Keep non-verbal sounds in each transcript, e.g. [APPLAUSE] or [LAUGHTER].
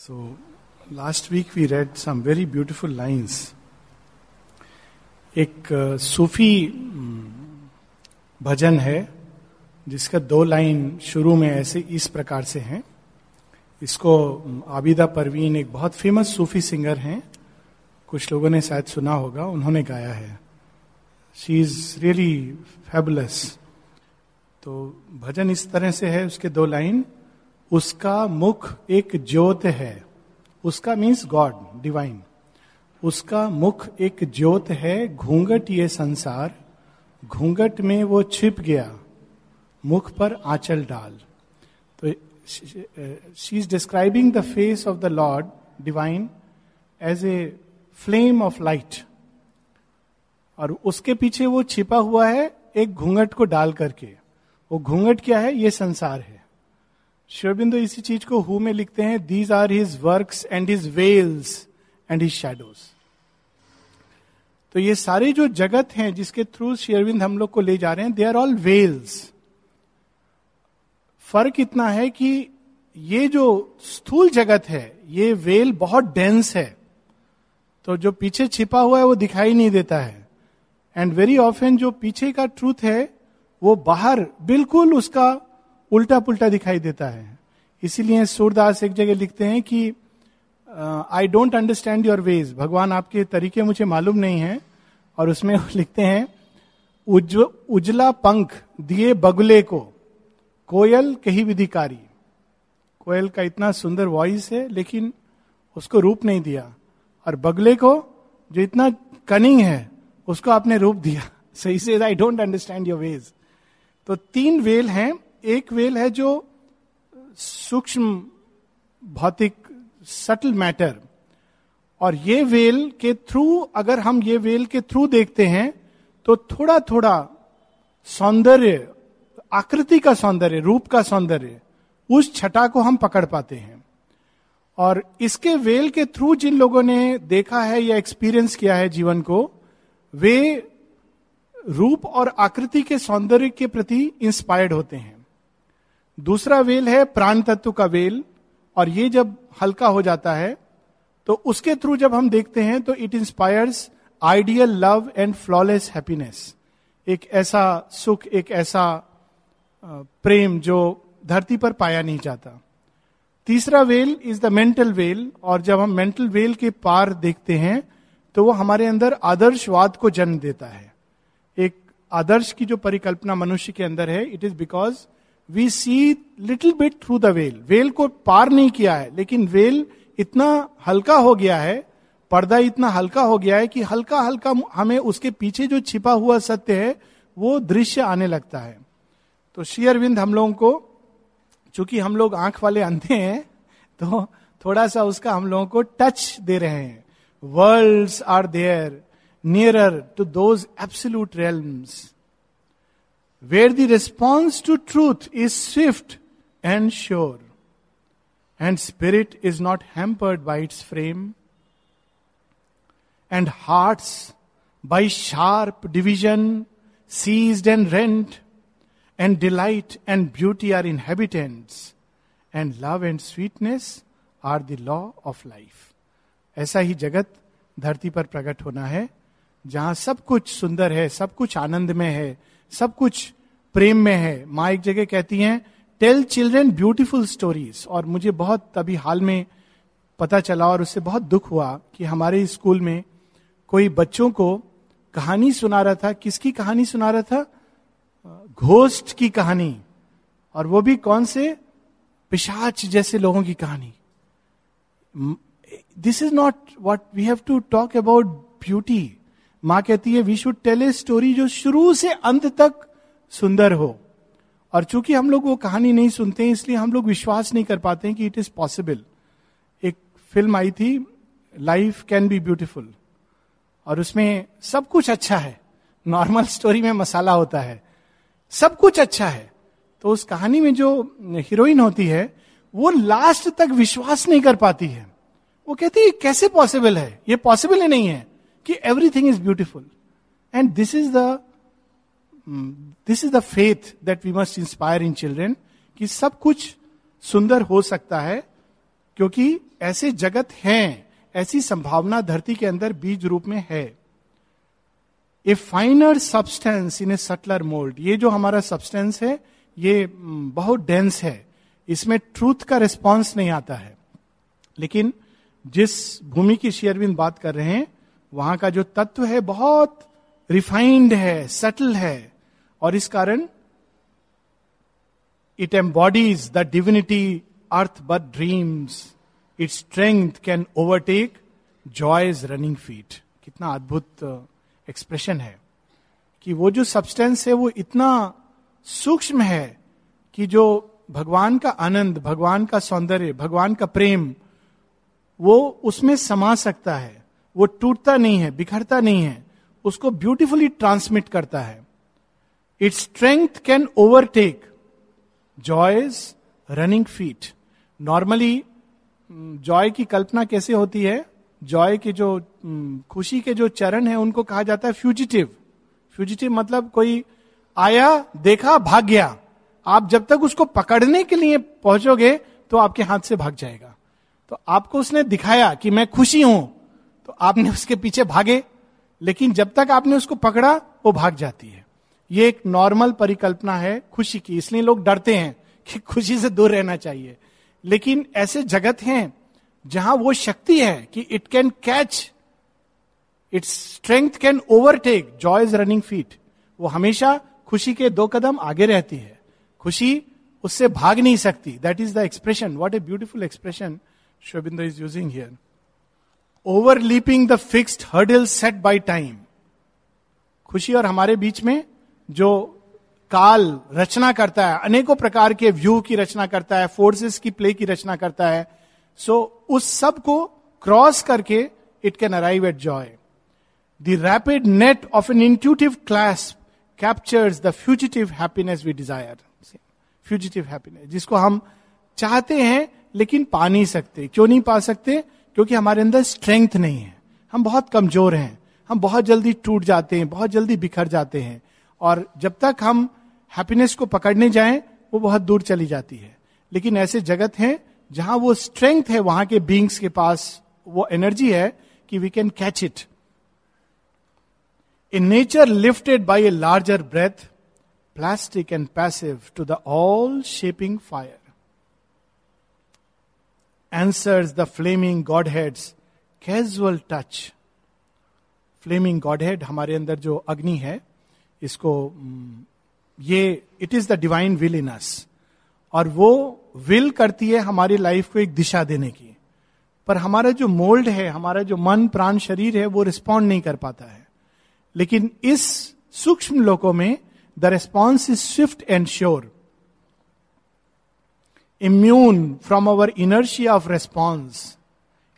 So, last week we read some very beautiful lines. एक सूफी भजन है जिसका दो लाइन शुरू में ऐसे इस प्रकार से हैं। इसको आबिदा परवीन एक बहुत फ़ेमस सूफी सिंगर हैं। कुछ लोगों ने शायद सुना होगा उन्होंने गाया है। शी इज़ रियली फेबुलस तो भजन इस तरह से है उसके दो लाइन। उसका मुख एक ज्योत है। उसका मीन्स गॉड डिवाइन उसका मुख एक ज्योत है, घूंघट ये संसार। घूंघट में वो छिप गया, मुख पर आंचल डाल। तो she is describing the face of the Lord divine as a flame of light और उसके पीछे वो छिपा हुआ है, एक घूंघट को डाल करके। वो घूंघट क्या है? ये संसार है। शिवबिंदु इसी चीज़ को हु में लिखते हैं these are his work and his veils and his shadows तो ये सारे जो जगत हैं जिसके थ्रू शेरविंद हम लोग को ले जा रहे हैं दे आर ऑल वेल्स फ़र्क इतना है कि ये जो स्थूल जगत है, ये वेल बहुत डेंस है। तो जो पीछे छिपा हुआ है, वो दिखाई नहीं देता है। एंड वेरी ऑफन जो पीछे का ट्रूथ है, वो बाहर बिल्कुल उसका उल्टा पुल्टा दिखाई देता है। इसीलिए सूरदास एक जगह लिखते हैं कि I don't understand your ways भगवान आपके तरीके मुझे मालूम नहीं है। और उसमें [LAUGHS] लिखते हैं उज, उजला पंख दिए बगुले को कोयल कही विधिकारी। कोयल का इतना सुंदर वॉइस है लेकिन उसको रूप नहीं दिया। और बगले को जो इतना कनिंग है उसको आपने रूप दिया। सही से I don't understand your ways तो तीन वेल हैं एक वेल है जो सूक्ष्म, भौतिक सटल मैटर और ये वेल के थ्रू अगर हम ये वेल के थ्रू देखते हैं तो थोड़ा थोड़ा सौंदर्य, आकृति का सौंदर्य, रूप का सौंदर्य, उस छटा को हम पकड़ पाते हैं। और इसके वेल के थ्रू जिन लोगों ने देखा है या एक्सपीरियंस किया है जीवन को, वे रूप और आकृति के सौंदर्य के प्रति इंस्पायर्ड होते हैं। दूसरा वेल है प्राण तत्व का वेल, और ये जब हल्का हो जाता है तो उसके थ्रू जब हम देखते हैं तो it inspires ideal love and flawless happiness एक ऐसा सुख, एक ऐसा प्रेम जो धरती पर पाया नहीं जाता। तीसरा veil is the mental veil और जब हम मेंटल वेल के पार देखते हैं तो वो हमारे अंदर आदर्शवाद को जन्म देता है। एक आदर्श की जो परिकल्पना मनुष्य के अंदर है it is because we see little bit through the veil veil को पार नहीं किया है, लेकिन वेल इतना हल्का हो गया है, पर्दा इतना हल्का हो गया है कि हल्का हल्का हमें उसके पीछे जो छिपा हुआ सत्य है, वो दृश्य आने लगता है। तो शेयरविंद हम लोगों को, चूँकि हम लोग आँख वाले अंधे हैं तो थोड़ा सा उसका हम लोगों को टच दे रहे हैं। World are there nearer to those absolute realms where the response to truth is swift and sure, and spirit is not hampered by its frame, and hearts by sharp division seized and rent, and delight and beauty are inhabitants, and love and sweetness are the law of life. ऐसा ही जगत धरती पर प्रकट होना है जहाँ सब कुछ सुंदर है, सब कुछ आनंद में है, सब कुछ प्रेम में है, माँ एक जगह कहती हैं टेल चिल्ड्रेन ब्यूटिफुल स्टोरीज और मुझे बहुत अभी हाल में पता चला और उससे बहुत दुख हुआ कि हमारे स्कूल में कोई बच्चों को कहानी सुना रहा था। किसकी कहानी सुना रहा था? घोस्ट की कहानी। और वो भी कौन से? पिशाच जैसे लोगों की कहानी। This is not what we have to talk about beauty माँ कहती है we should tell a story जो शुरू से अंत तक सुंदर हो। और चूँकि हम लोग वो कहानी नहीं सुनते हैं, इसलिए हम लोग विश्वास नहीं कर पाते हैं कि इट इज़ पॉसिबल एक फ़िल्म आई थी लाइफ कैन बी ब्यूटिफुल और उसमें सब कुछ अच्छा है। नॉर्मल स्टोरी में मसाला होता है। सब कुछ अच्छा है। तो उस कहानी में जो हीरोइन होती है, वो लास्ट तक विश्वास नहीं कर पाती है। वो कहती है कैसे पॉसिबल है? ये पॉसिबल ही नहीं है। कि everything is beautiful and this is the this is the faith that we must inspire in children कि सब कुछ सुंदर हो सकता है, क्योंकि ऐसे जगत हैं, ऐसी संभावना धरती के अंदर बीज रूप में है। A finer substance in a subtler mould ये जो हमारा सब्सटेंस है, ये बहुत डेंस है। इसमें ट्रूथ का रिस्पॉन्स नहीं आता है। लेकिन जिस भूमि की शेयरविंद बात कर रहे हैं वहाँ का जो तत्व है बहुत रिफाइंड है सटल है। और इस कारण it embodies the divinity earth but dreams it strength can overtake joys running feet कितना अद्भुत एक्सप्रेशन है कि वो जो सब्सटेंस है वो इतना सूक्ष्म है कि जो भगवान का आनंद, भगवान का सौंदर्य, भगवान का प्रेम, वो उसमें समा सकता है। वो टूटता नहीं है, बिखरता नहीं है, उसको ब्यूटिफुली ट्रांसमिट करता है। Its strength can overtake joys running feet normally joy की कल्पना कैसे होती है? जॉय के जो खुशी के जो चरण है, उनको कहा जाता है फ्यूजिटिव फ्यूजिटिव मतलब कोई आया, देखा, भाग गया। आप जब तक उसको पकड़ने के लिए पहुंचोगे तो आपके हाथ से भाग जाएगा। तो आपको उसने दिखाया कि मैं खुशी हूँ। तो आपने उसके पीछे भागे, लेकिन जब तक आपने उसको पकड़ा, वो भाग जाती है। ये एक नॉर्मल परिकल्पना है खुशी की। इसलिए लोग डरते हैं कि खुशी से दूर रहना चाहिए। लेकिन ऐसे जगत हैं जहाँ वो शक्ति है कि it can catch its strength can overtake joy is running feet वो हमेशा खुशी के दो कदम आगे रहती है। खुशी उससे भाग नहीं सकती। That is the expression what a beautiful expression शोबिंदर is using here overleaping the fixed hurdle set by time खुशी और हमारे बीच में जो काल रचना करता है अनेकों प्रकार के व्यू की रचना करता है फोर्सेस की प्ले की रचना करता है सो so, उस सबको क्रॉस करके it can arrive at joy the rapid net of an intuitive glance captures the fugitive happiness we desire fugitive happiness जिसको हम चाहते हैं लेकिन पा नहीं सकते क्यों नहीं पा सकते? क्योंकि हमारे अंदर स्ट्रेंथ नहीं है। हम बहुत कमज़ोर हैं। हम बहुत जल्दी टूट जाते हैं, बहुत जल्दी बिखर जाते हैं। और जब तक हम हैप्पीनेस को पकड़ने जाएँ, वो बहुत दूर चली जाती है। लेकिन ऐसे जगत हैं, जहाँ वो स्ट्रेंथ है, वहाँ के बींग्स के पास वो एनर्जी है कि we can catch it in nature lifted by a larger breath plastic and passive to the all shaping fire answers the flaming godheads. Casual touch flaming godhead हमारे अंदर जो अग्नि है, इसको ये it is the divine will in us और वो will करती है हमारी लाइफ को एक दिशा देने की। पर हमारा जो मोल्ड है, हमारा जो मन, प्राण, शरीर है, वो रिस्पॉन्ड नहीं कर पाता है। लेकिन इस सूक्ष्म लोकों में the response is swift and sure immune from our inertia of response.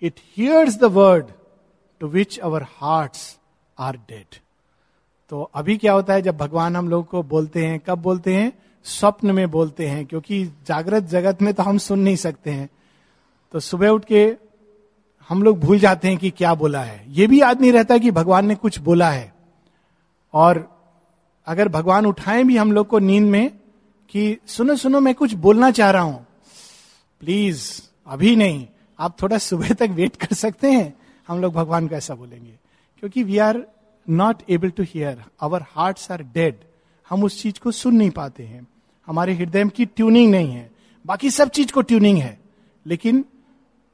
It hears the word to which our hearts are dead. तो अभी क्या होता है, जब भगवान हम लोग को बोलते हैं, कब बोलते हैं स्वप्न में बोलते हैं, क्योंकि जागृत जगत में तो हम सुन नहीं सकते हैं तो सुबह उठ के हम लोग भूल जाते हैं कि क्या बोला है ये भी याद नहीं रहता कि भगवान ने कुछ बोला है और अगर भगवान उठाएँ भी हम लोग को नींद में कि सुनो सुनो, मैं कुछ बोलना चाह रहा हूँ प्लीज़ अभी नहीं, आप थोड़ा सुबह तक वेट कर सकते हैं, हम लोग भगवान को ऐसा बोलेंगे। क्योंकि we are not able to hear our heart are dead हम उस चीज़ को सुन नहीं पाते हैं। हमारे हृदय की ट्यूनिंग नहीं है, बाकी सब चीज़ को ट्यूनिंग है। लेकिन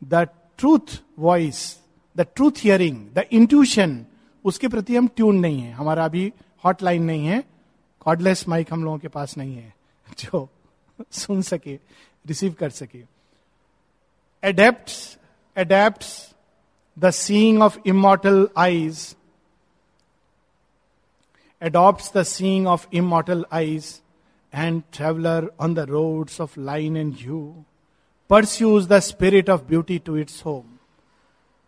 the truth voice the truth hearing the intuition उसके प्रति हम ट्यून नहीं है। हमारा अभी हॉटलाइन नहीं है कॉर्डलेस माइक हम लोगों के पास नहीं है, जो सुन सके रिसीव कर सके। Adapts adapts the seeing of immortal eyes adopts the seeing of immortal eyes and traveler on the roads of line and hue pursues the spirit of beauty to its home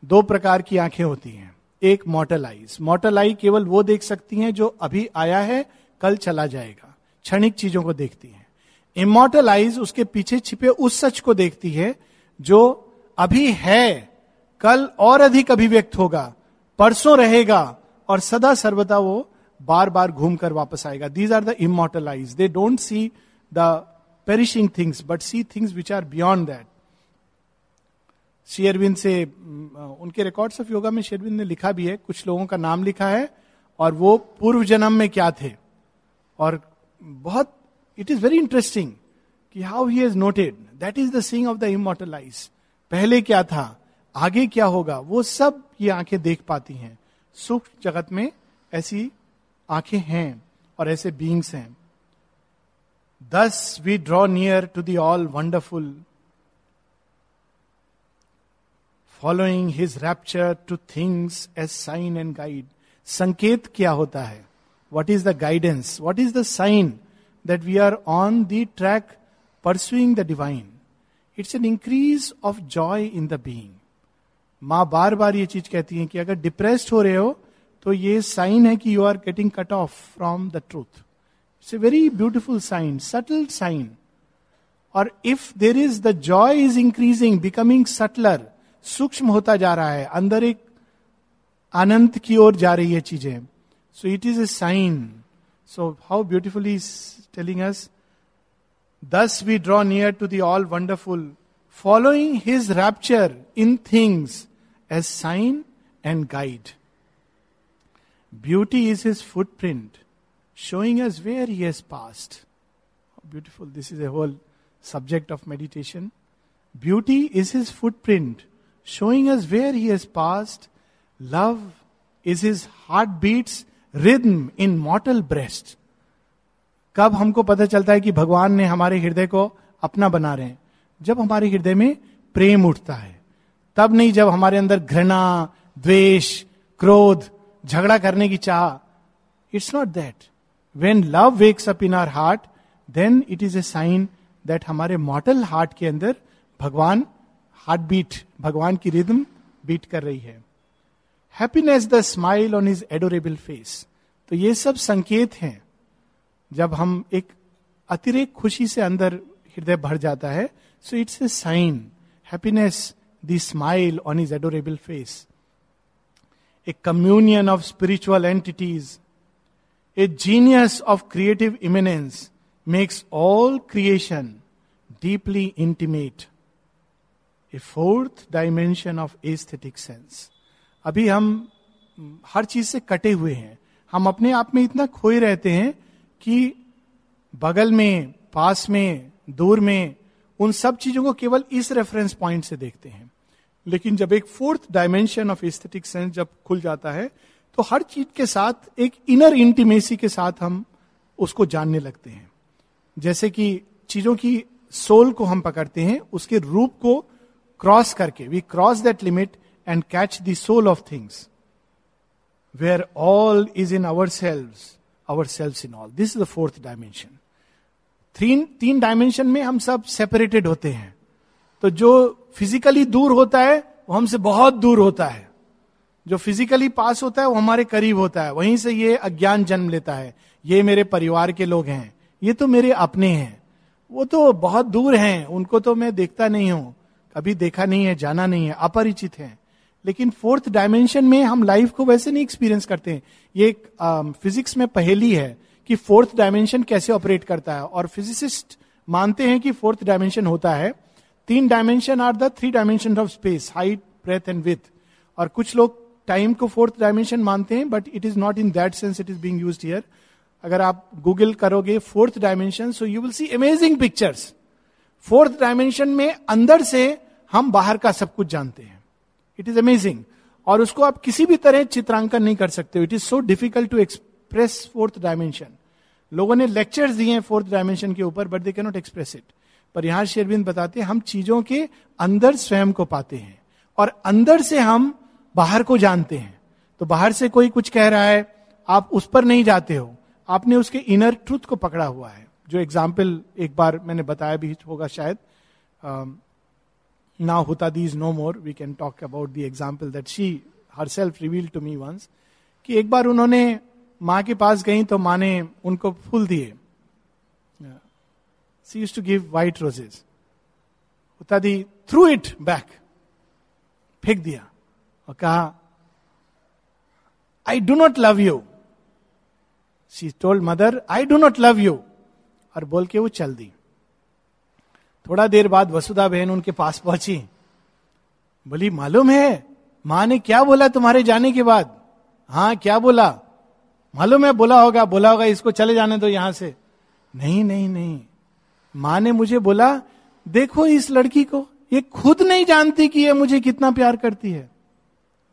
दो प्रकार की आँखें होती हैं एक mortal eyes mortal eye केवल वो देख सकती हैं जो अभी आया है कल चला जाएगा क्षणिक चीज़ों को देखती हैं इमोटल आईज उसके पीछे छिपे उस सच को देखती है जो अभी है, कल और अधिक अभिव्यक्त होगा, परसों रहेगा, और सदा सर्वदा वो बार बार घूम कर वापस आएगा। These are the immortals they don't see the perishing things but see things which are beyond that शेयरविंद से उनके रिकॉर्ड्स ऑफ़ योगा में शेयरविंद ने लिखा भी है, कुछ लोगों का नाम लिखा है, और वो पूर्व जन्म में क्या थे? और बहुत इट इज़ वेरी इंटरेस्टिंग कि how he is noted that is the sing of the immortals पहले क्या था? आगे क्या होगा? वो सब ये आँखें देख पाती हैं। सुख जगत में ऐसी आँखें हैं और ऐसे बींग्स हैं। Thus we draw near to the all wonderful following his rapture to things as sign and guide संकेत क्या होता है? What is the guidance what is the sign that we are on the track pursuing the divine it's an increase of joy in the being माँ बार बार ये चीज़ कहती है कि अगर डिप्रेस्ड हो रहे हो तो ये साइन है कि you are getting cut off from the truth it's a very beautiful sign subtle sign और if there is the joy is increasing becoming subtler सूक्ष्म होता जा रहा है, अंदर एक आनंद की ओर जा रही है चीज़ें. So it is a sign so how beautifully telling us Thus we draw near to the all wonderful, following his rapture in things as sign and guide. Beauty is his footprint, showing us where he has passed. Beautiful, this is a whole subject of meditation. Beauty is his footprint, showing us where he has passed. Love is his heartbeat's rhythm in mortal breast. कब हमको पता चलता है कि भगवान ने हमारे हृदय को अपना बना रहे हैं। जब हमारे हृदय में प्रेम उठता है, तब नहीं, जब हमारे अंदर घृणा, द्वेष, क्रोध, झगड़ा करने की चाह it's not that when love wakes up in our heart then it is a sign that हमारे मॉडल हार्ट के अंदर भगवान हार्ट बीट भगवान की रिदम बीट कर रही है। Happiness the smile on his adorable face तो ये सब संकेत हैं। जब हम एक अतिरिक्त खुशी से अंदर हृदय भर जाता है so it's a sign happiness the smile on his adorable face a communion of spiritual entities A genius of creative imminence makes all creation deeply intimate. A fourth dimension of aesthetic sense. अभी हम, हर चीज़ से कटे हुए हैं हम अपने आप में इतना खोए रहते हैं कि बगल में, पास में, दूर में, उन सब चीज़ों को केवल इस रेफरेंस पॉइंट से देखते हैं। लेकिन जब एक fourth dimension of aesthetic sense जब खुल जाता है तो हर चीज़ के साथ, एक इनर इंटीमेसी के साथ हम उसको जानने लगते हैं। जैसे कि चीज़ों की सोल को हम पकड़ते हैं, उसके रूप को क्रॉस करके we cross that limit and catch the soul of things where all is in our self our self in all this is the fourth dimension तीन तीन डायमेंशन में हम सब सेपरेटेड होते हैं। तो जो फिजिकली दूर होता है, वो हमसे बहुत दूर होता है। जो फिजिकली पास होता है, वो हमारे करीब होता है। वहीं से ये अज्ञान जन्म लेता है। ये मेरे परिवार के लोग हैं। ये तो मेरे अपने हैं। वो तो बहुत दूर हैं। उनको तो मैं देखता नहीं हूँ। कभी देखा नहीं है, जाना नहीं है। अपरिचित है। लेकिन फोर्थ डायमेंशन में हम लाइफ को वैसे नहीं एक्सपीरियंस करते हैं। ये फिजिक्स में पहली है कि फोर्थ डायमेंशन कैसे ऑपरेट करता है। और फिजिसिस्ट मानते हैं कि फोर्थ डायमेंशन होता है। तीन dimension are the three dimension of space height breadth and width और कुछ लोग टाइम को फोर्थ डायमेंशन मानते हैं but it is not in that sense it is being use here अगर आप गूगल करोगे fourth dimension so you will see amazing pictures fourth dimension में अंदर से हम बाहर का सब कुछ जानते हैं। इट इज़ अमेजिंग और उसको आप किसी भी तरह चित्रांकन नहीं कर सकते it is so difficult to express fourth dimension लोगों ने लेक्चर्स दिए हैं फोर्थ डायमेंशन के ऊपर but they cannot express it पर यहाँ शेरविंद बताते हैं, हम चीज़ों के अंदर स्वयं को पाते हैं। और अंदर से हम बाहर को जानते हैं। तो बाहर से कोई कुछ कह रहा है, आप उस पर नहीं जाते हो। आपने उसके इनर ट्रूथ को पकड़ा हुआ है। जो एग्ज़ाम्पल एक बार मैंने बताया भी होगा शायद होता these no more we can talk about the example that she herself reveal to me once कि एक बार उन्होंने माँ के पास गई तो माँ ने उनको फूल दिए। She used to give white roses होता दी थ्रू इट बैक फेंक दिया और कहा I do not love you she told mother I do not love you और बोल के वो चल दी। थोड़ा देर बाद वसुधा बहन उनके पास पहुँची। बोली, मालूम है, माँ ने क्या बोला तुम्हारे जाने के बाद? हाँ क्या बोला? मालूम है, बोला होगा बोला होगा, इसको चले जाने दो यहाँ से। नहीं नहीं नहीं, माँ ने मुझे बोला, देखो इस लड़की को, ये खुद नहीं जानती कि ये मुझे कितना प्यार करती है।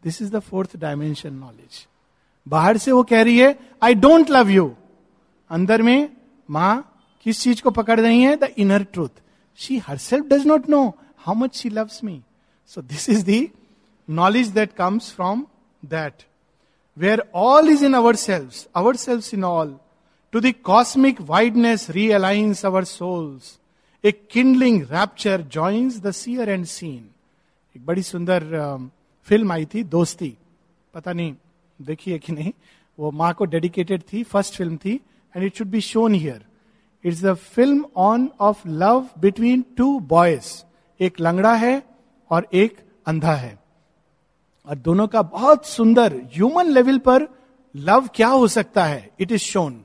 This is the fourth dimension knowledge बाहर से वो कह रही है आई डोंट लव यू अंदर में, माँ, किस चीज़ को पकड़ रही है? The inner truth she herself does not know how much she loves me so this is the knowledge that comes from that where all is in ourselves ourselves in all to the cosmic wideness realigns our souls a kindling rapture joins the seer and seen एक बड़ी सुंदर film आई थी दोस्ती पता नहीं देखिए कि नहीं वो माँ को डेडिकेटेड थी फर्स्ट फिल्म थी and it should be shown here it's the film on of love between two boys एक लंगड़ा है और एक अंधा है। और दोनों का बहुत सुंदर ह्यूमन लेवल पर लव क्या हो सकता है? इट इज़ शोन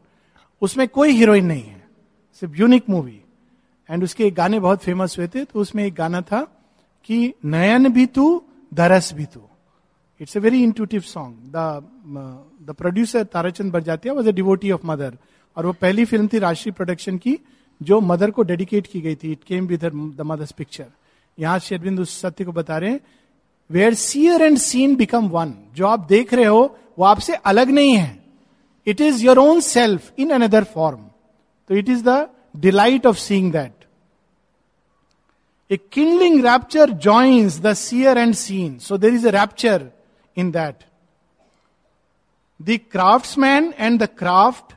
उसमें कोई हीरोइन नहीं है। सिर्फ़ यूनिक मूवी एंड उसके गाने बहुत फ़ेमस हुए थे तो उसमें एक गाना था कि नयन भी तू, दरस भी तू। It's a very intuitive song the producer Tarachand Barjatya was a devotee of mother और वो पहली फ़िल्म थी राष्ट्रीय प्रोडक्शन की, जो मदर को डेडिकेट की गई थी. It came with the mother's picture यहाँ शेरबिंद उस सत्य को बता रहे हैं where seer and seen become one जो आप देख रहे हो, वो आपसे अलग नहीं है. It is your own self in another form तो it is the delight of seeing that A kindling rapture joins the seer and seen. So there is a rapture in that. The craftsman and the craft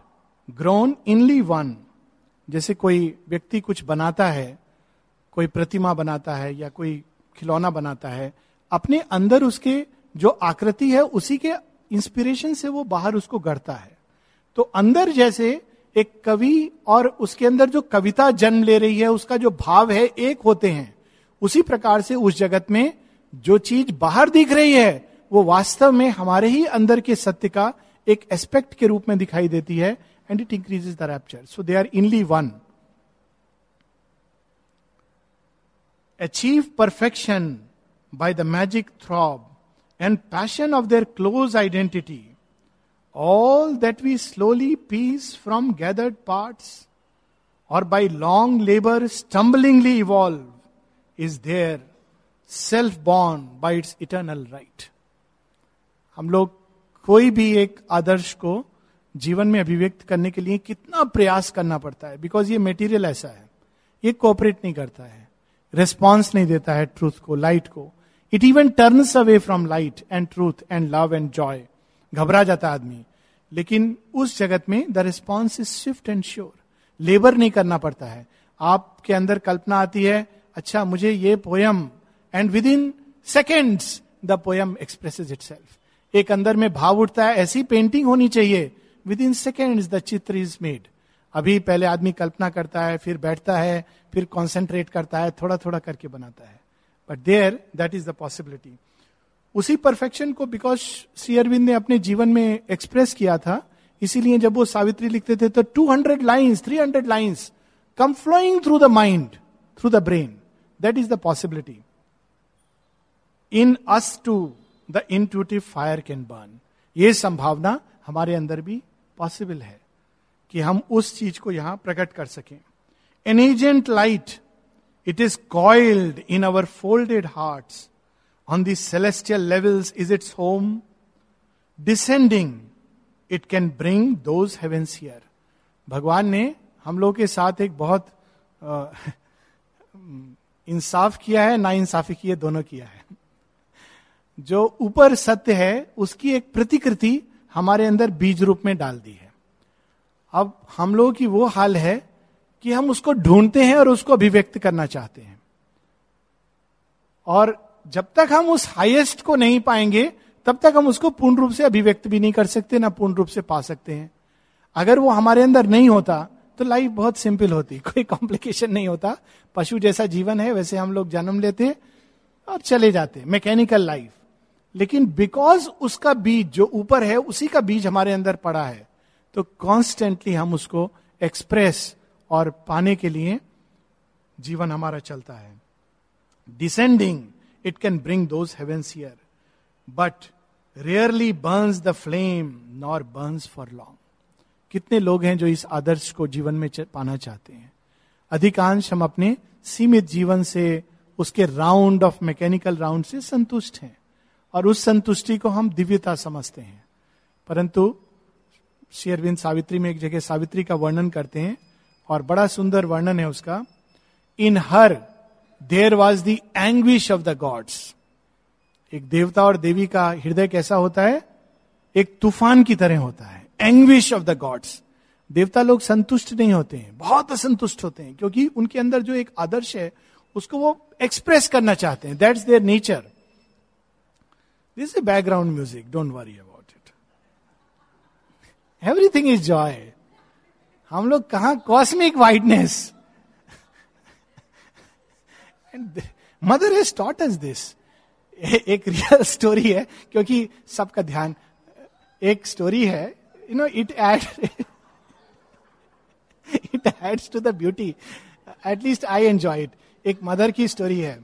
grown inly one जैसे कोई व्यक्ति कुछ बनाता है, कोई प्रतिमा बनाता है या कोई खिलौना बनाता है, अपने अंदर उसके जो आकृति है, उसी के इंस्पिरेशन से वो बाहर उसको गढ़ता है। तो अंदर जैसे एक कवि और उसके अंदर जो कविता जन्म ले रही है, उसका जो भाव है, एक होते हैं। उसी प्रकार से उस जगत में जो चीज़ बाहर दिख रही है, वो वास्तव में हमारे ही अंदर के सत्य का एक एस्पेक्ट के रूप में दिखाई देती है। And it increase the rapture so they are inly one achieve perfection by the magic throb and passion of their close identity all that we slowly piece from gathered parts, or by long labor stumblingly evolve, is there, self born by its eternal right. हम लोग कोई भी एक आदर्श को जीवन में अभिव्यक्त करने के लिए कितना प्रयास करना पड़ता है बिकॉज़ ये मेटीरियल ऐसा है। ये कोऑपरेट नहीं करता है। रिस्पॉन्स नहीं देता है ट्रूथ को लाइट को। It even turns away from light and truth and love and joy घबरा जाता आदमी। लेकिन उस जगत में the response is swift and sure labour नहीं करना पड़ता है। आपके अंदर कल्पना आती है अच्छा मुझे ये poem and within seconds the poem express it एक अंदर में भाव उठता है, ऐसी पेंटिंग होनी चाहिए विद इन सेकेंड द चित्र इज़ मेड अभी पहले आदमी कल्पना करता है, फिर बैठता है, फिर कॉन्सेंट्रेट करता है थोड़ा थोड़ा करके बनाता है। But there that is the possibility उसी परफेक्शन को बिकॉज़ श्री अरविंद ने अपने जीवन में एक्सप्रेस किया था, इसीलिए जब वो सावित्री लिखते थे तो 200 lines 300 lines come flowing through the mind through the brain that is the possibility in us to the intuitive fire can burn ये संभावना हमारे अंदर भी पॉसिबल है कि हम उस चीज़ को यहाँ प्रकट कर सकें an agent light it is coiled in our folded hearts on the celestial levels is its home. Descending, it can bring those heavens here. भगवान ने हम लोग के साथ एक बहुत इंसाफ किया है ना इंसाफी किए दोनों किया है जो ऊपर सत्य है उसकी एक प्रतिकृति हमारे अंदर बीज रूप में डाल दी है। अब हम लोगों की वो हाल है कि हम उसको ढूंढते हैं और उसको अभिव्यक्त करना चाहते हैं। और जब तक हम उस हाईएस्ट को नहीं पाएँगे, तब तक हम उसको पूर्ण रूप से अभिव्यक्त भी नहीं कर सकते, ना पूर्ण रूप से पा सकते हैं। अगर वो हमारे अंदर नहीं होता तो लाइफ बहुत सिंपल होती, कोई कॉम्प्लिकेशन नहीं होता। पशु जैसा जीवन है, वैसे हम लोग जन्म लेते और चले जाते मैकेनिकल लाइफ लेकिन बिकॉज़ उसका बीज जो ऊपर है, उसी का बीज हमारे अंदर पड़ा है तो कॉन्स्टेंटली हम उसको एक्सप्रेस और पाने के लिए जीवन हमारा चलता है। Descending it can bring those heavens here but rarely burns the flame nor burns for long कितने लोग हैं जो इस आदर्श को जीवन में पाना चाहते हैं? अधिकांश हम अपने सीमित जीवन से, उसके राउंड ऑफ़ मैकेनिकल राउंड से संतुष्ट हैं। और उस संतुष्टि को हम दिव्यता समझते हैं। परंतु शेयरविंद सावित्री में एक जगह सावित्री का वर्णन करते हैं, और बड़ा सुंदर वर्णन है उसका। In her there was the anguish of the gods एक देवता और देवी का हृदय कैसा होता है? एक तूफ़ान की तरह होता है। एंग्विश ऑफ़ द गॉड्स देवता लोग संतुष्ट नहीं होते हैं, बहुत असंतुष्ट होते हैं, क्योंकि उनके अंदर जो एक आदर्श है, उसको वो एक्सप्रेस करना चाहते हैं। That's there nature this a background music don't worry about it everything is joy हम लोग कहा cosmic whiteness mother is taught as this एक रियल स्टोरी है, क्योंकि सबका ध्यान, एक स्टोरी है you know it add it adds to the beauty at least I enjoy it एक मदर की स्टोरी है.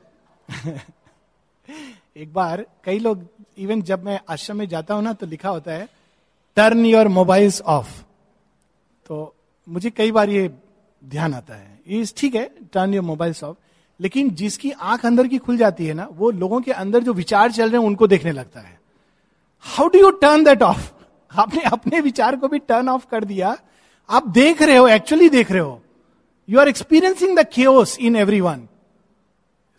एक बार कई लोग इवन जब मैं आश्रम में जाता हूँ ना तो लिखा होता है टर्न योर मोबाइल्स ऑफ़ तो मुझे कई बार ये ध्यान आता है। ये ठीक है टर्न योर मोबाइल्स ऑफ़ लेकिन जिसकी आँख अंदर की खुल जाती है ना, वो लोगों के अंदर जो विचार चल रहे हैं, उनको देखने लगता है। How do you turn that off आपने अपने विचार को भी टर्न ऑफ़ कर दिया। आप देख रहे हो एक्चुअली देख रहे हो। You are experiencing the chaos in everyone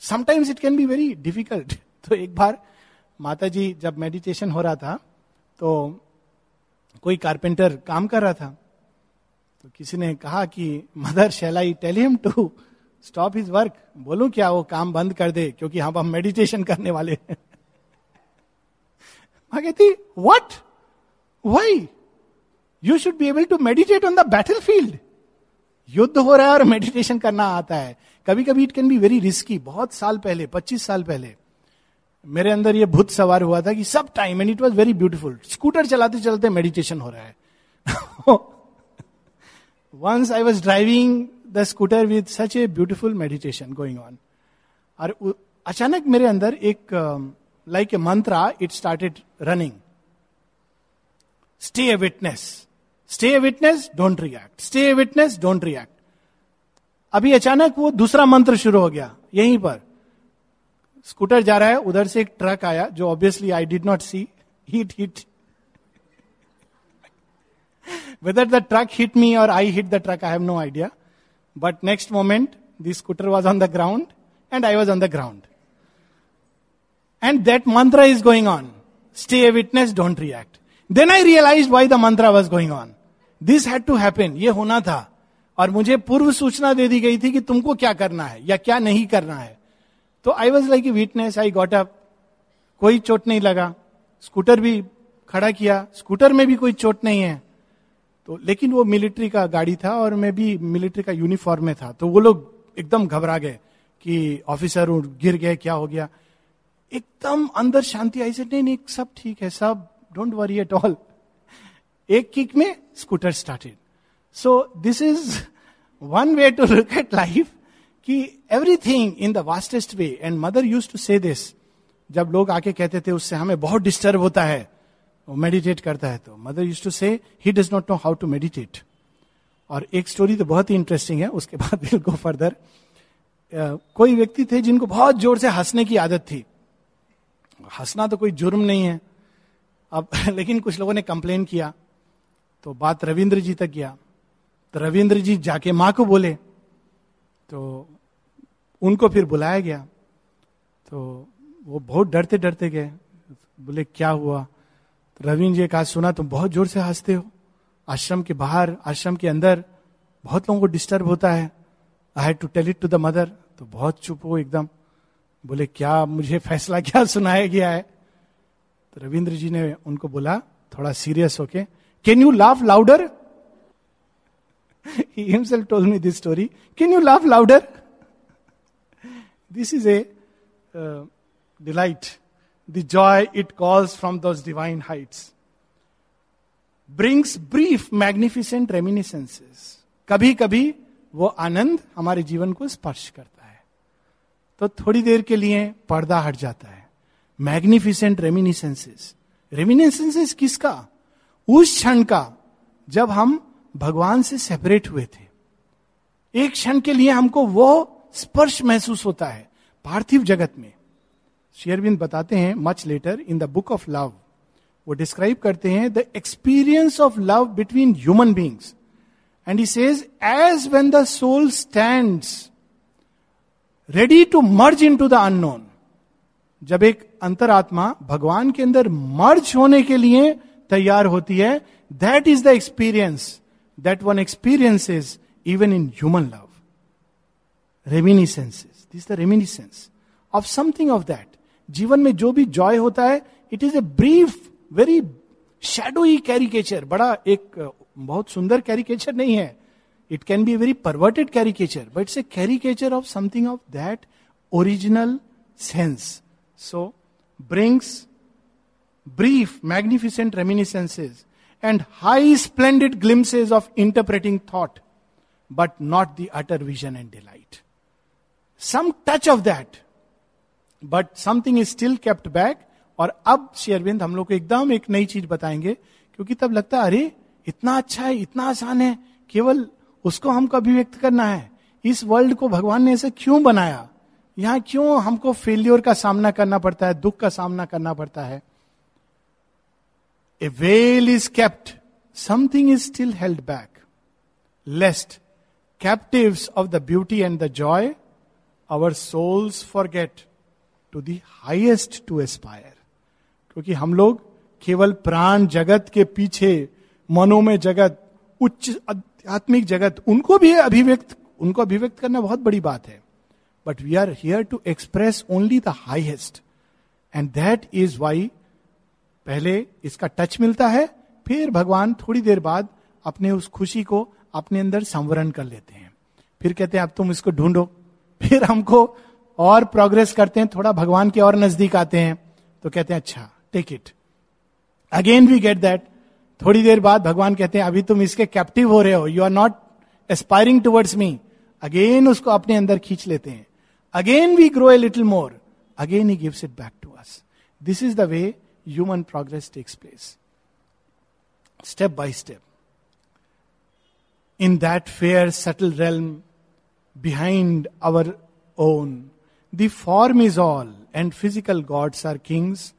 sometimes it can be very difficult तो एक बार माता जी जब मेडिटेशन हो रहा था तो कोई कारपेंटर काम कर रहा था तो किसी ने कहा कि mother shall I tell him to stop his work बोलू क्या वो काम बंद कर दे, क्योंकि हम हम मेडिटेशन करने वाले हैं? [LAUGHS] कहती what why you should be able to meditate on the battle field युद्ध हो रहा है और मेडिटेशन करना आता है। कभी कभी it can be very risky बहुत साल पहले 25 साल पहले। मेरे अंदर ये भूत सवार हुआ था कि सब time and it was very beautiful scooter चलाते चलाते मेडिटेशन हो रहा है। Once I was driving the scooter with such a beautiful meditation going on और अचानक मेरे अंदर एक like a mantra it started running stay a witness stay a witness don't react stay a witness don't react अभी अचानक वो दूसरा मंत्र शुरू हो गया, यहीं पर। स्कूटर जा रहा है, उधर से एक ट्रक आया, जो obviously I did not see hit hit whether the truck hit me और I hit the truck I have no idea but next moment the scooter was on the ground and I was on the ground and that mantra is going on stay a witness don't react then I realize why the mantra was going on this had to happen ये होना था। और मुझे पूर्व सूचना दे दी गई थी कि तुमको क्या करना है या क्या नहीं करना है। तो I was like witness I got up कोई चोट नहीं लगा। स्कूटर भी खड़ा किया। स्कूटर में भी कोई चोट नहीं है। तो लेकिन वो मिलिट्री का गाड़ी था और मैं भी मिलिट्री का यूनिफॉर्म में था। तो वो लोग एकदम घबरा गए कि ऑफिसर गिर गए, क्या हो गया। एकदम अंदर शांति आई। से नहीं नहीं, सब ठीक है, सब डोंट वरी एट ऑल एक किक में scooter started so this is one way to look at life कि everything in the vastest way and mother use to say this जब लोग आके कहते थे, उससे हमें बहुत डिस्टर्ब होता है। वो मेडिटेट करता है तो mother use to say he does not know how to meditate और एक स्टोरी तो बहुत ही इंटरेस्टिंग है, उसके बाद विल गो फर्दर कोई व्यक्ति थे जिनको बहुत ज़ोर से हंसने की आदत थी। हंसना तो कोई जुर्म नहीं है। अब [LAUGHS] लेकिन कुछ लोगों ने कंप्लेन किया तो बात रविंद्र जी तक गया। तो रविंद्र जी जाके माँ को बोले तो उनको फिर बुलाया गया। तो वो बहुत डरते डरते गए। बोले, क्या हुआ? तो रविंद्र जी कहा, सुना, तुम बहुत ज़ोर से हँसते हो। आश्रम के बाहर, आश्रम के अंदर बहुत लोगों को डिस्टर्ब होता है। I had to tell it to the mother तो बहुत चुप हो एकदम। बोले, क्या मुझे फैसला क्या सुनाया गया है? तो रविंद्र जी ने उनको बोला, थोड़ा सीरियस होके can you laugh louder he himself told me this story. Can you laugh louder? This is a uh, delight. The joy it calls from those divine heights brings brief, magnificent reminiscences. कभी कभी वो आनंद हमारे जीवन को स्पर्श करता है तो थोड़ी देर के लिए पर्दा हट जाता है मैग्निफिसेंट रेमिनिसेंसेस रेमिनिसेंसेस किसका उस क्षण का जब हम भगवान से सेपरेट हुए थे। एक क्षण के लिए हमको वो स्पर्श महसूस होता है, पार्थिव जगत में। शेयरविंद बताते हैं much later in the book of love वो डिस्क्राइब करते हैं the experience of love between human beings and he says as when the soul stand ready to merge into the unknown जब एक अंतरात्मा भगवान के अंदर मर्ज होने के लिए तैयार होती है that is the experience that one experience is even in human love reminiscences this the reminiscence of something of that जीवन में जो भी जॉय होता है it is a brief very shadowy caricature बड़ा एक बहुत सुंदर कैरिकेचर नहीं है. It can be very perverted caricature but it's a caricature of something of that original sense so brings brief, magnificent reminiscences, and high, splendid glimpses of interpreting thought, but not the utter vision and delight. Some touch of that, but something is still kept back. और अब शेयरविंद हम लोग को एकदम एक नई चीज़ बताएँगे क्योंकि तब लगता है अरे इतना अच्छा है इतना आसान है केवल उसको हमको अभिव्यक्त करना है इस वर्ल्ड को भगवान ने ऐसे क्यों बनाया यहाँ क्यों हमको फेल्योर का सामना करना पड़ता है दुख का सामना करना पड़ता है A veil is kept, something is still held back, lest captives of the beauty and the joy, our souls forget to the highest to aspire. क्योंकि हम लोग केवल प्राण जगत के पीछे मनो में जगत उच्च आध्यात्मिक जगत उनको भी अभिव्यक्त उनको अभिव्यक्त करना बहुत बड़ी बात है but we are here to express only the highest and that is why पहले इसका टच मिलता है, फिर भगवान थोड़ी देर बाद अपने उस खुशी को अपने अंदर संवरण कर लेते हैं। फिर कहते हैं, अब तुम इसको ढूंढो। फिर हमको और प्रोग्रेस करते हैं, थोड़ा भगवान के और नज़दीक आते हैं। तो कहते हैं अच्छा take it again we get that थोड़ी देर बाद भगवान कहते हैं, अभी तुम इसके कैप्टिव हो रहे हो you are not aspiring towards me again उसको अपने अंदर खींच लेते हैं। Again we grow a little more again he gives it back to us this is the way human progress takes place. Step by step. In that fair, subtle realm behind our own, the form is all, and physical gods are kings.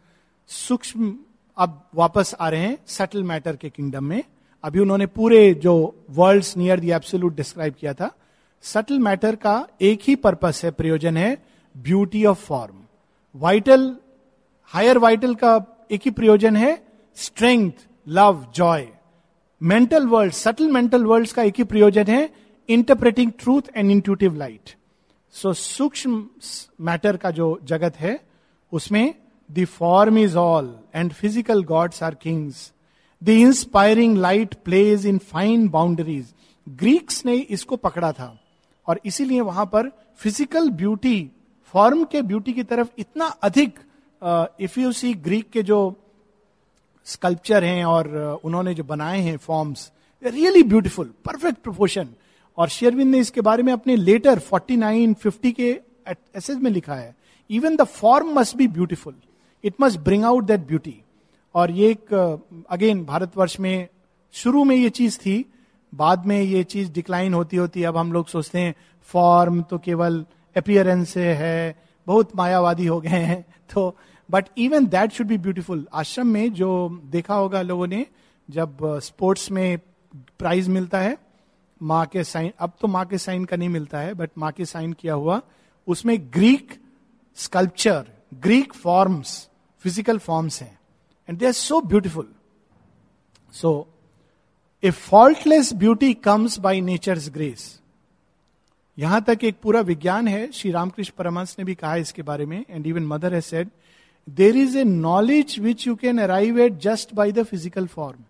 सूक्ष्म अब वापस आ रहे हैं subtle matter के kingdom में अभी उन्होंने पूरे जो worlds near the absolute describe किया था सटल मैटर का एक ही पर्पस है प्रयोजन है beauty of form vital higher vital का एक ही प्रयोजन है strength love joy mental world subtle mental world का एक ही प्रयोजन है interpreting truth and intuitive light so सूक्ष्म मैटर का जो जगत है, उसमें the form is all and physical gods are kings the inspiring light plays in fine boundaries Greeks ने इसको पकड़ा था और इसीलिए वहाँ पर फ़िज़िकल ब्यूटी फॉर्म के ब्यूटी की तरफ़ इतना अधिक इफ़ यू सी ग्रीक के जो स्कल्पचर हैं और uh, उन्होंने जो बनाए हैं forms really beautiful perfect proportion और शेयरविंद ने इसके बारे में अपने लेटर 49, 50 के एसेज में लिखा है even the form must be beautiful it must bring out that beauty और ये एक अगेन uh, भारतवर्ष में शुरू में ये चीज़ थी बाद में ये चीज़ डिक्लाइन होती होती अब हम लोग सोचते हैं फॉर्म तो केवल अपियरेंस है बहुत मायावादी हो गए हैं [LAUGHS] तो but even that should be beautiful ashram में जो देखा होगा लोगों ने, जब स्पोर्ट्स में प्राइज मिलता है, माँ के साइन अब तो माँ के साइन का नहीं मिलता है बट माँ के साइन किया हुआ, उसमें Greek sculpture Greek forms physical forms हैं। And they are so beautiful so a faultless beauty comes by nature's grace यहाँ तक एक पूरा विज्ञान है, श्री रामकृष्ण परमंश ने भी कहा इसके बारे में and even mother has said there is a knowledge which you can arrive at just by the physical form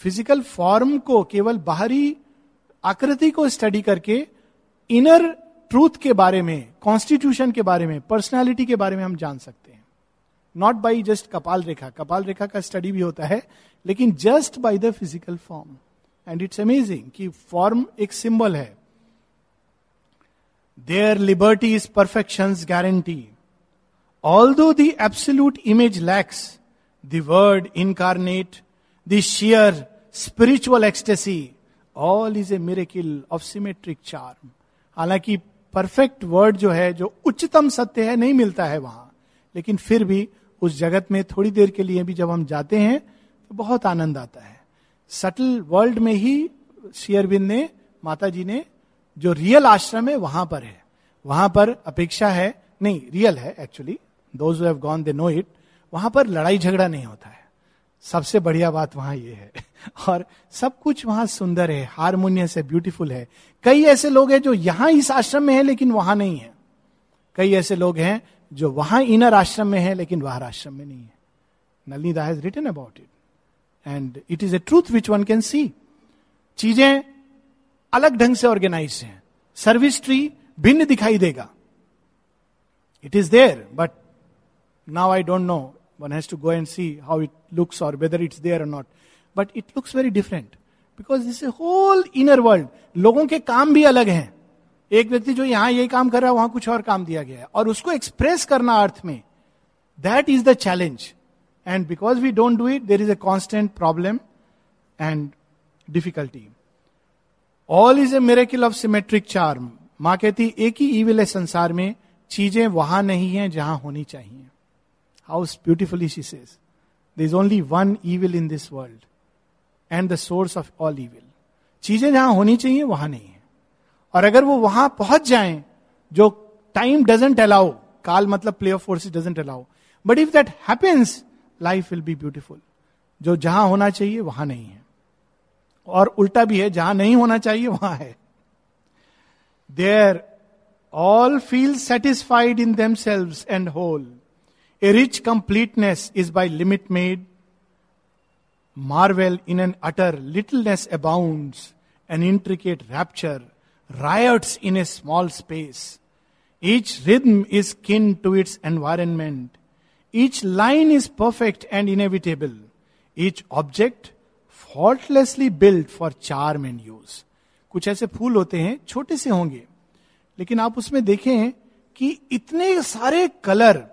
physical form को केवल बाहरी आकृति को स्टडी करके इनर ट्रूथ के बारे में कॉन्स्टिट्यूशन के बारे में पर्सनैलिटी के बारे में हम जान सकते हैं। नॉट बाई जस्ट कपाल रेखा कपाल रेखा का स्टडी भी होता है, लेकिन just by the physical form and it's amazing कि फॉर्म एक सिंबल है। There liberty is perfection guarantee to the absolute image lacks the word incarnate the sheer spiritual ecstasy all is a miracle of symmetric charm हालाँकि perfect word जो है, जो उच्चतम सत्य है, नहीं मिलता है वहाँ। लेकिन फिर भी उस जगत में थोड़ी देर के लिए भी जब हम जाते हैं तो बहुत आनंद आता है। सटल वर्ल्ड में ही शेयरबिंद ने माता जी ने, जो रियल आश्रम है, वहाँ पर है। वहाँ पर अपेक्षा है, नहीं रियल है actually those have gone they know it वहाँ पर लड़ाई झगड़ा नहीं होता है। सबसे बढ़िया बात वहाँ ये है। [LAUGHS] और सब कुछ वहाँ सुंदर है हारमोनियस है ब्यूटीफुल है। कई ऐसे लोग हैं जो यहाँ इस आश्रम में है, लेकिन वहाँ नहीं है। कई ऐसे लोग हैं जो वहाँ इनर आश्रम में है, लेकिन बाहर आश्रम में नहीं है। Nalini da has written about it and it is a truth which one can see चीज़ें अलग ढंग से ऑर्गेनाइज हैं। सर्विस ट्री भिन्न दिखाई देगा। It is there but now I don't know one has to go and see how it looks और whether it's there और not but it looks very different because this whole inner world लोगों के काम भी अलग हैं। एक व्यक्ति जो यहाँ यही काम कर रहा है, वहाँ कुछ और काम दिया गया है। और उसको एक्सप्रेस करना अर्थ में that is the challenge and because we don't do it there is a constant problem and difficulty all is a miracle of symmetric charm माँ कहती, एक ही ईविल है संसार में। चीज़ें वहाँ नहीं है जहाँ होनी चाहिए. How beautifully she says there is only one evil in this world and the source of all evil चीज़ें जहाँ होनी चाहिए, वहाँ नहीं है। और अगर वो वहाँ पहुँच जाए, जो टाइम डजेंट अलाउ काल मतलब play of force doesn't allow but if that happens life will be beautiful जो जहाँ होना चाहिए, वहाँ नहीं है। और उल्टा भी है, जहाँ नहीं होना चाहिए, वहाँ है। There all feel satisfied in them selves and whole a rich completeness is by limit made marvel in an utter littleness abound an intricate rapture riots in a small space. Each rhythm is kin to its environment. Each line is perfect and inevitable. Each object faultlessly built for charm and use. कुछ ऐसे फूल होते हैं छोटे से होंगे लेकिन आप उसमें देखें कि इतने सारे कलर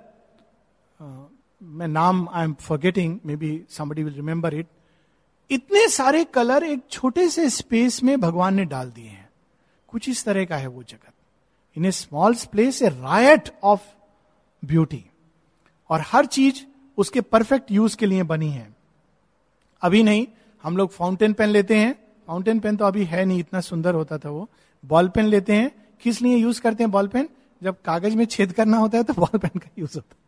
मैं नाम I am forgetting maybe somebody will remember it इतने सारे कलर एक छोटे से स्पेस में भगवान ने डाल दिए हैं। कुछ इस तरह का है वो जगत। In a small place a riot of beauty और हर चीज़ उसके परफेक्ट यूज़ के लिए बनी है। अभी नहीं, हम लोग फाउंटेन पेन लेते हैं। फाउंटेन पेन तो अभी है नहीं, इतना सुंदर होता था वो। बॉल पेन लेते हैं। किस लिए यूज़ करते हैं बॉल पेन जब कागज़ में छेद करना होता है तो बॉल पेन का यूज़ होता है।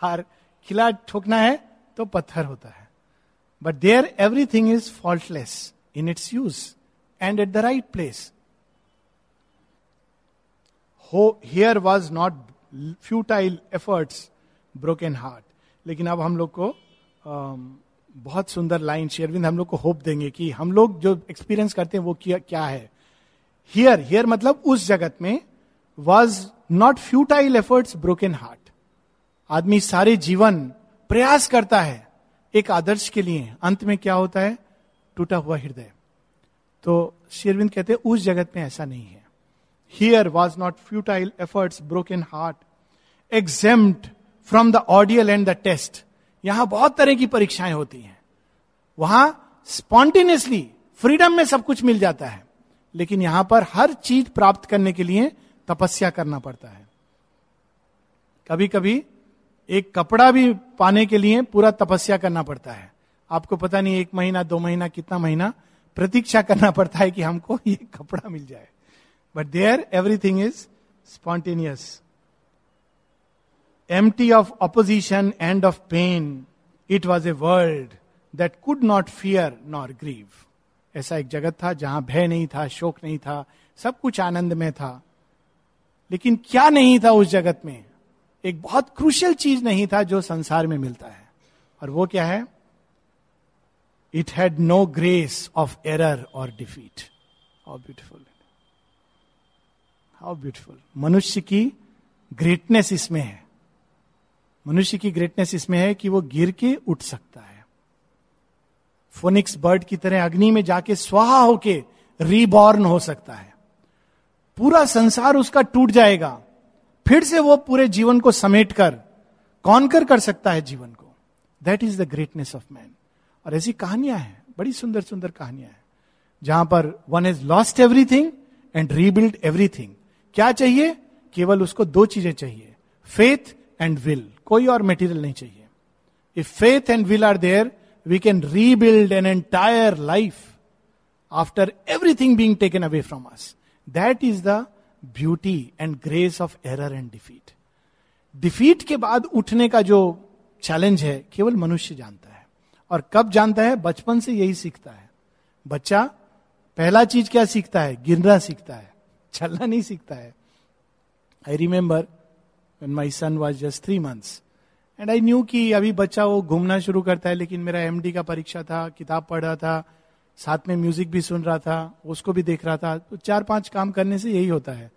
हर खिला ठोकना है तो पत्थर होता है। But there everything is faultless in its use and at the right place. Here was not futile efforts, broken heart लेकिन अब हम लोग को बहुत सुंदर लाइन शेरविंद हम लोग को होप देंगे कि हम लोग जो एक्सपीरियंस करते हैं वो क्या क्या है। हियर हियर मतलब उस जगत में was not futile efforts broken heart आदमी सारे जीवन प्रयास करता है एक आदर्श के लिए। अंत में क्या होता है? टूटा हुआ हृदय। तो शेरविंद कहते हैं, उस जगत में ऐसा नहीं है। Here was not futile efforts broken heart exempt from the ordeal and the test यहाँ बहुत तरह की परीक्षाएँ होती हैं। वहाँ स्पॉन्टेनियसली फ्रीडम में सब कुछ मिल जाता है। लेकिन यहाँ पर हर चीज़ प्राप्त करने के लिए तपस्या करना पड़ता है। कभी कभी एक कपड़ा भी पाने के लिए पूरा तपस्या करना पड़ता है। आपको पता नहीं एक महीना, दो महीना, कितना महीना प्रतीक्षा करना पड़ता है कि हमको ये कपड़ा मिल जाए। But there everything is spontaneous empty of opposition and of pain it was a world that could not fear nor grieve ऐसा एक जगत था जहाँ भय नहीं था, शोक नहीं था, सब कुछ आनंद में था। लेकिन क्या नहीं था उस जगत में? एक बहुत क्रुशियल चीज़ नहीं था जो संसार में मिलता है। और वो क्या है? It had no grace of error और defeat how beautiful how beautiful मनुष्य की ग्रेटनेस इसमें है। मनुष्य की ग्रेटनेस इसमें है कि वो गिर के उठ सकता है। फोनिक्स बर्ड की तरह अग्नि में जाके स्वाहा होके रीबॉर्न हो सकता है। पूरा संसार उसका टूट जाएगा। फिर से वो पूरे जीवन को समेट कर कॉन्कर कर सकता है जीवन को? That is the greatness of man और ऐसी कहानियाँ हैं, बड़ी सुंदर सुंदर कहानियाँ हैं, जहाँ पर one is lost everything and rebuild everything क्या चाहिए? केवल उसको दो चीज़ें चाहिए फेथ एंड विल कोई और मेटीरियल नहीं चाहिए। If faith and will are there we can rebuild an entire life after everything being taken away from us that is the beauty and grace of error and defeat defeat के बाद उठने का जो challenge है, केवल मनुष्य जानता है। और कब जानता है? बचपन से यही सीखता है। बच्चा, पहला चीज़ क्या सीखता है? गिरना सीखता है। चलना नहीं सीखता है। I remember when my son was just three months and I knew कि अभी बच्चा वो घूमना शुरू करता है, लेकिन मेरा एमडी का परीक्षा था, किताब पढ़ रहा था साथ में म्यूज़िक भी सुन रहा था, उसको भी देख रहा था। तो चार पाँच काम करने से यही होता है।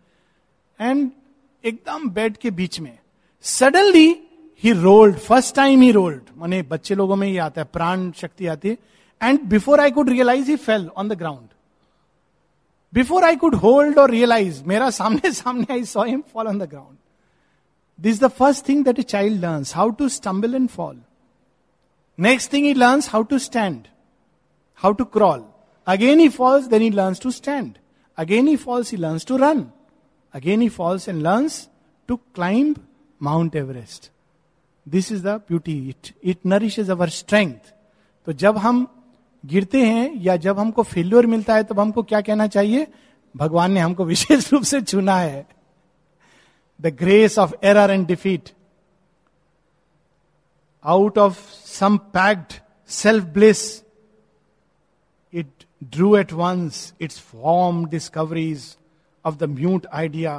एंड एकदम बेड के बीच में सडनली ही रोल्ड फ़र्स्ट टाइम ही रोल्ड मैंने बच्चे लोगों में ही आता है, प्राण शक्ति आती है। And before I could realise he fell on the ground before I could hold और रियलाइज़ मेरा सामने [LAUGHS] सामने I saw him fall on the ground this the first thing that a child learns how to stumble and fall next thing he learns how to stand how to crawl again he falls then he learns to stand again he falls he learns to run again he falls and learns to climb Mount Everest this is the beauty it it nourish is our strength तो जब हम गिरते हैं या जब हमको failure मिलता है, तब हमको क्या कहना चाहिए? भगवान ने हमको विशेष रूप से चुना है। The grace of error and defeat out of some packed self bliss drew at once its form discoveries of the mute idea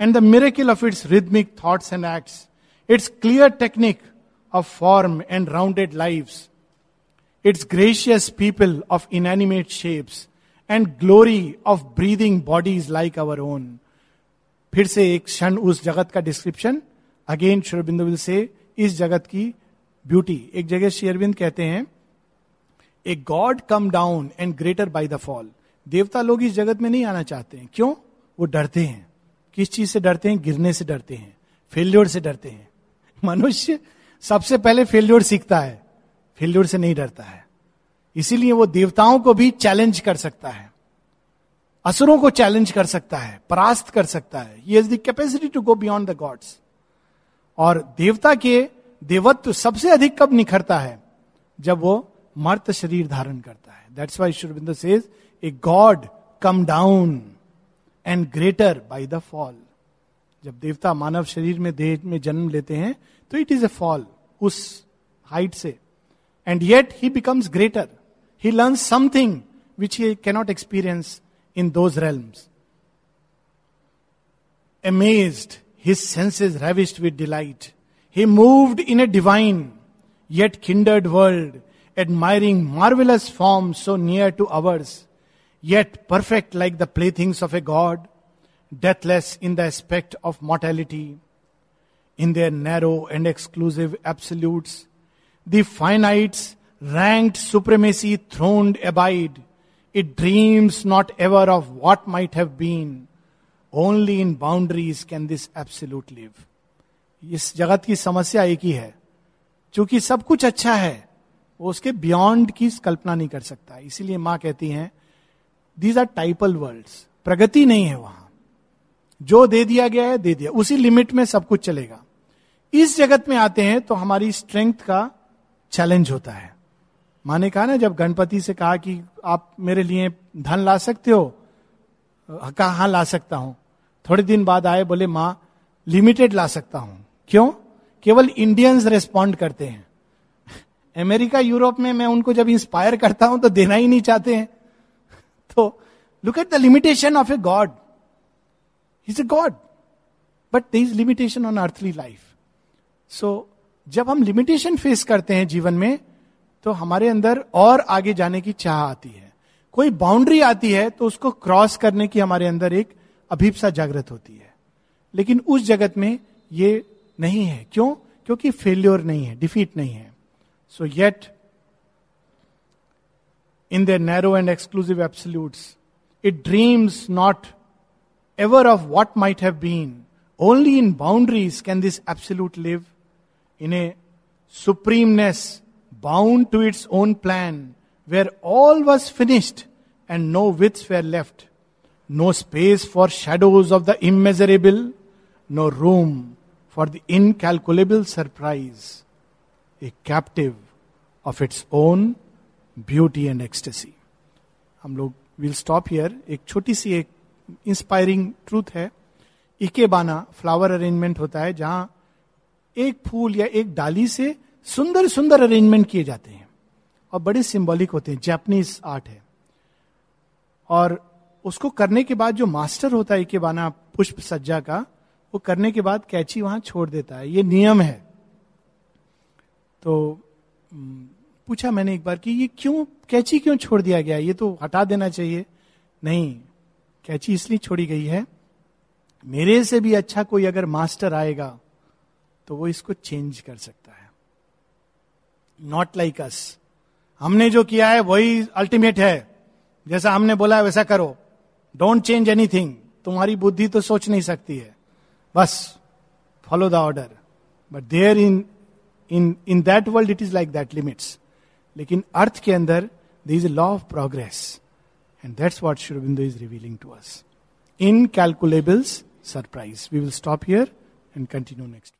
and the miracle of its rhythmic thoughts and acts, its clear technique of form and rounded lives, its gracious people of inanimate shapes, and glory of breathing bodies like our own. फिर से एक क्षण उस जगत का description again Sri Aurobindo से इस जगत की ब्यूटी एक जगह शेरविंद कहते हैं a god come down and greater by the fall देवता लोग इस जगत में नहीं आना चाहते हैं। क्यों? वो डरते हैं। किस चीज़ से डरते हैं? गिरने से डरते हैं। फेल्योर से डरते हैं। मनुष्य सबसे पहले फेल्योर सीखता है। फेल्योर से नहीं डरता है। इसीलिए वो देवताओं को भी चैलेंज कर सकता है। असुरों को चैलेंज कर सकता है। परास्त कर सकता है। ये is the capacity to go beyond the gods और देवता के देवत्व सबसे अधिक कब निखरता है? जब वो मर्त शरीर धारण करता है। That's why शुरबिंदर says a god come down and greater by the fall जब देवता मानव शरीर में देह में जन्म लेते हैं तो इट इज़ ए फॉल उस हाइट से। And yet he becomes greater he learn something which he cannot experience in those realms amazed, his senses ravished with delight. He moved in a divine, yet kindred world, admiring marvelous forms so near to ours, yet perfect like the playthings of a god, deathless in the aspect of mortality. In their narrow and exclusive absolutes, the finites ranked supremacy throned abide. It dreams not ever of what might have been. Only in boundaries can this absolute live. इस जगत की समस्या एक ही है चूंकि सब कुछ अच्छा है वो उसके बियॉन्ड की कल्पना नहीं कर सकता। इसीलिए माँ कहती हैं दीज आर टाइपल वर्ल्ड प्रगति नहीं है वहाँ। जो दे दिया गया है, दे दिया। उसी लिमिट में सब कुछ चलेगा। इस जगत में आते हैं तो हमारी स्ट्रेंथ का चैलेंज होता है। माँ ने कहा ना, जब गणपति से कहा कि आप मेरे लिए धन ला सकते हो, कहा हाँ ला सकता हूँ? थोड़े दिन बाद आए, बोले, माँ लिमिटेड ला सकता हूँ। क्यों? केवल इंडियंस रेस्पॉन्ड करते हैं। अमेरिका, यूरोप में मैं उनको जब इंस्पायर करता हूँ तो देना ही नहीं चाहते हैं। [LAUGHS] तो look at the limitation of a god is a god but they is limitation on earthly life so जब हम लिमिटेशन फेस करते हैं जीवन में तो हमारे अंदर और आगे जाने की चाह आती है। कोई बाउंड्री आती है तो उसको क्रॉस करने की हमारे अंदर एक अभिप्सा जागृत होती है। लेकिन उस जगत में ये नहीं है। क्यों? क्योंकि फेल्योर नहीं है डिफीट नहीं है। So, yet, in their narrow and exclusive absolutes, it dreams not ever of what might have been. Only in boundaries can this absolute live in a supremeness bound to its own plan, where all was finished and no widths were left, no space for shadows of the immeasurable, no room for the incalculable surprise. A captive of its own beauty and ecstasy हम लोग will stop here एक छोटी सी, एक inspiring truth है। इके बाना flower arrangement होता है, जहाँ एक फूल या एक डाली से सुंदर सुंदर अरेंजमेंट किए जाते हैं और बड़े सिंबॉलिक होते हैं। जैपनीज आर्ट है। और उसको करने के बाद जो मास्टर होता है इके बाना पुष्प सज्जा का, वो करने के बाद कैची वहाँ छोड़ देता है। ये नियम है। तो पूछा मैंने एक बार कि ये क्यों, कैची क्यों छोड़ दिया गया? ये तो हटा देना चाहिए। नहीं, कैची इसलिए छोड़ी गई है, मेरे से भी अच्छा कोई अगर मास्टर आएगा तो वो इसको चेंज कर सकता है। नॉट लाइक अस हमने जो किया है, वही अल्टीमेट है। जैसा हमने बोला है, वैसा करो। डोंट चेंज एनीथिंग तुम्हारी बुद्धि तो सोच नहीं सकती है। बस follow the order but there in in in that world it is like that limits लेकिन अर्थ के अंदर there is a law of progress and that's what Shurbindu is revealing to us in calculables surprise we will stop here and continue next